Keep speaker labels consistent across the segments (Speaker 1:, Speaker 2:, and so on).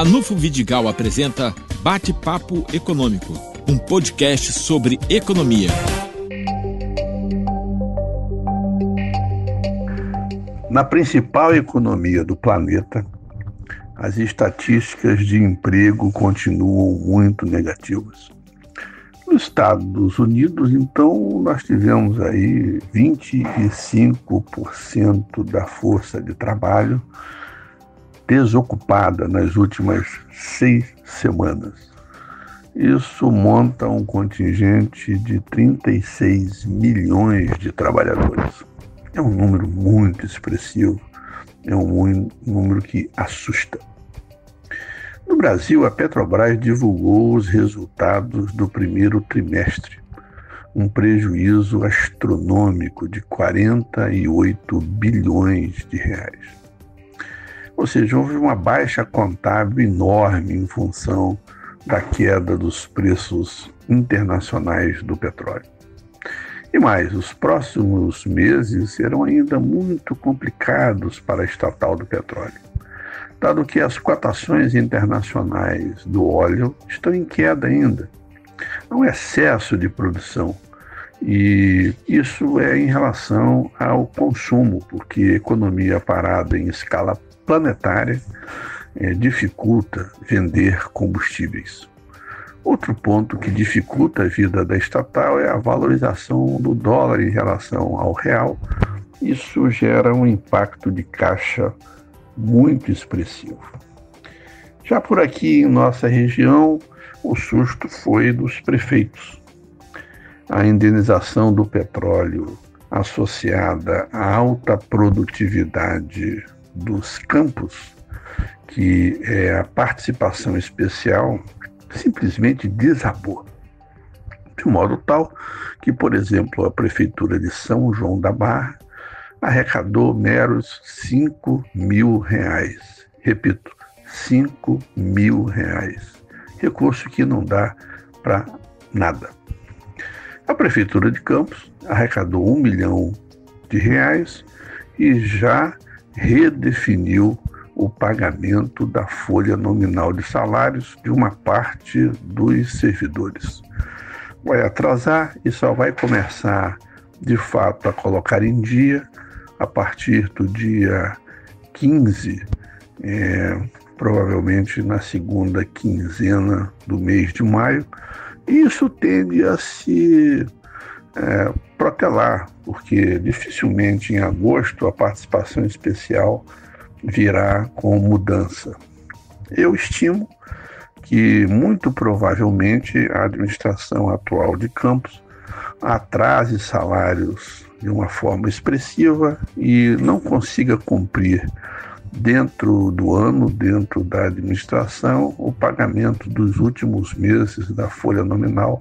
Speaker 1: Ranulfo Vidigal apresenta Bate-Papo Econômico, um podcast sobre economia.
Speaker 2: Na principal economia do planeta, as estatísticas de emprego continuam muito negativas. Nos Estados Unidos, então, nós tivemos aí 25% da força de trabalho desocupada nas últimas seis semanas. Isso monta um contingente de 36 milhões de trabalhadores. É um número muito expressivo, é um número que assusta. No Brasil, a Petrobras divulgou os resultados do primeiro trimestre, um prejuízo astronômico de 48 bilhões de reais. Ou seja, houve uma baixa contábil enorme em função da queda dos preços internacionais do petróleo. E mais, os próximos meses serão ainda muito complicados para a estatal do petróleo, dado que as cotações internacionais do óleo estão em queda ainda. Há um excesso de produção. E isso é em relação ao consumo, porque economia parada em escala planetária é, dificulta vender combustíveis. Outro ponto que dificulta a vida da estatal é a valorização do dólar em relação ao real. Isso gera um impacto de caixa muito expressivo. Já por aqui em nossa região, o susto foi dos prefeitos. A indenização do petróleo associada à alta produtividade dos campos, que é a participação especial, simplesmente desabou. De modo tal que, por exemplo, a Prefeitura de São João da Barra arrecadou meros 5 mil reais. Repito, 5 mil reais. Recurso que não dá para nada. A Prefeitura de Campos arrecadou um milhão de reais e já redefiniu o pagamento da folha nominal de salários de uma parte dos servidores. Vai atrasar e só vai começar de fato a colocar em dia a partir do dia 15, é, provavelmente na segunda quinzena do mês de maio. Isso tende a se é, protelar, porque dificilmente em agosto a participação especial virá com mudança. Eu estimo que muito provavelmente a administração atual de Campos atrase salários de uma forma expressiva e não consiga cumprir dentro do ano, dentro da administração, o pagamento dos últimos meses da folha nominal.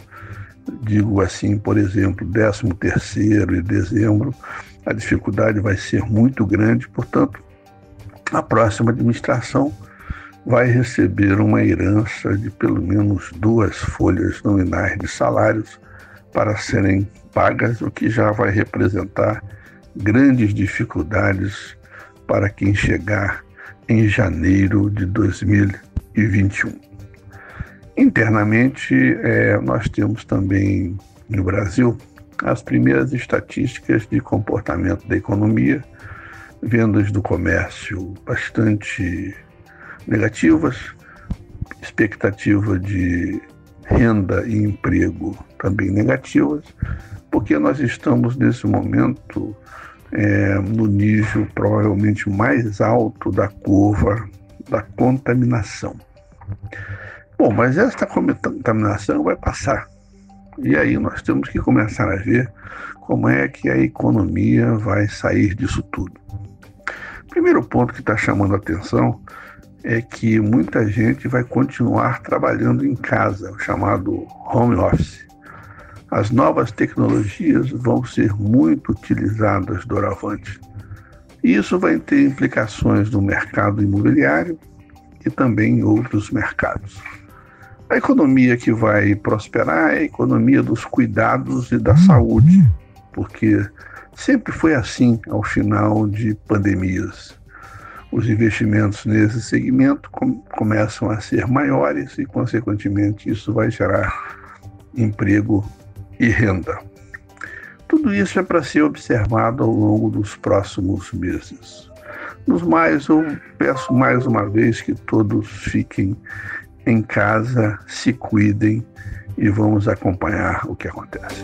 Speaker 2: Digo assim, por exemplo, 13 terceiro e dezembro, a dificuldade vai ser muito grande, portanto, a próxima administração vai receber uma herança de pelo menos duas folhas nominais de salários para serem pagas, o que já vai representar grandes dificuldades para quem chegar em janeiro de 2021. Internamente, é, nós temos também no Brasil as primeiras estatísticas de comportamento da economia, vendas do comércio bastante negativas, expectativa de renda e emprego também negativas, porque nós estamos nesse momento é, no nível provavelmente mais alto da curva da contaminação. Bom, mas esta contaminação vai passar. E aí nós temos que começar a ver como é que a economia vai sair disso tudo. Primeiro ponto que está chamando a atenção é que muita gente vai continuar trabalhando em casa, o chamado home office. As novas tecnologias vão ser muito utilizadas doravante. E isso vai ter implicações no mercado imobiliário e também em outros mercados. A economia que vai prosperar é a economia dos cuidados e da saúde, porque sempre foi assim ao final de pandemias. os investimentos nesse segmento com, começam a ser maiores e, consequentemente, isso vai gerar emprego e renda. Tudo isso é para ser observado ao longo dos próximos meses. Nos mais, eu peço mais uma vez que todos fiquem em casa, se cuidem e vamos acompanhar o que acontece.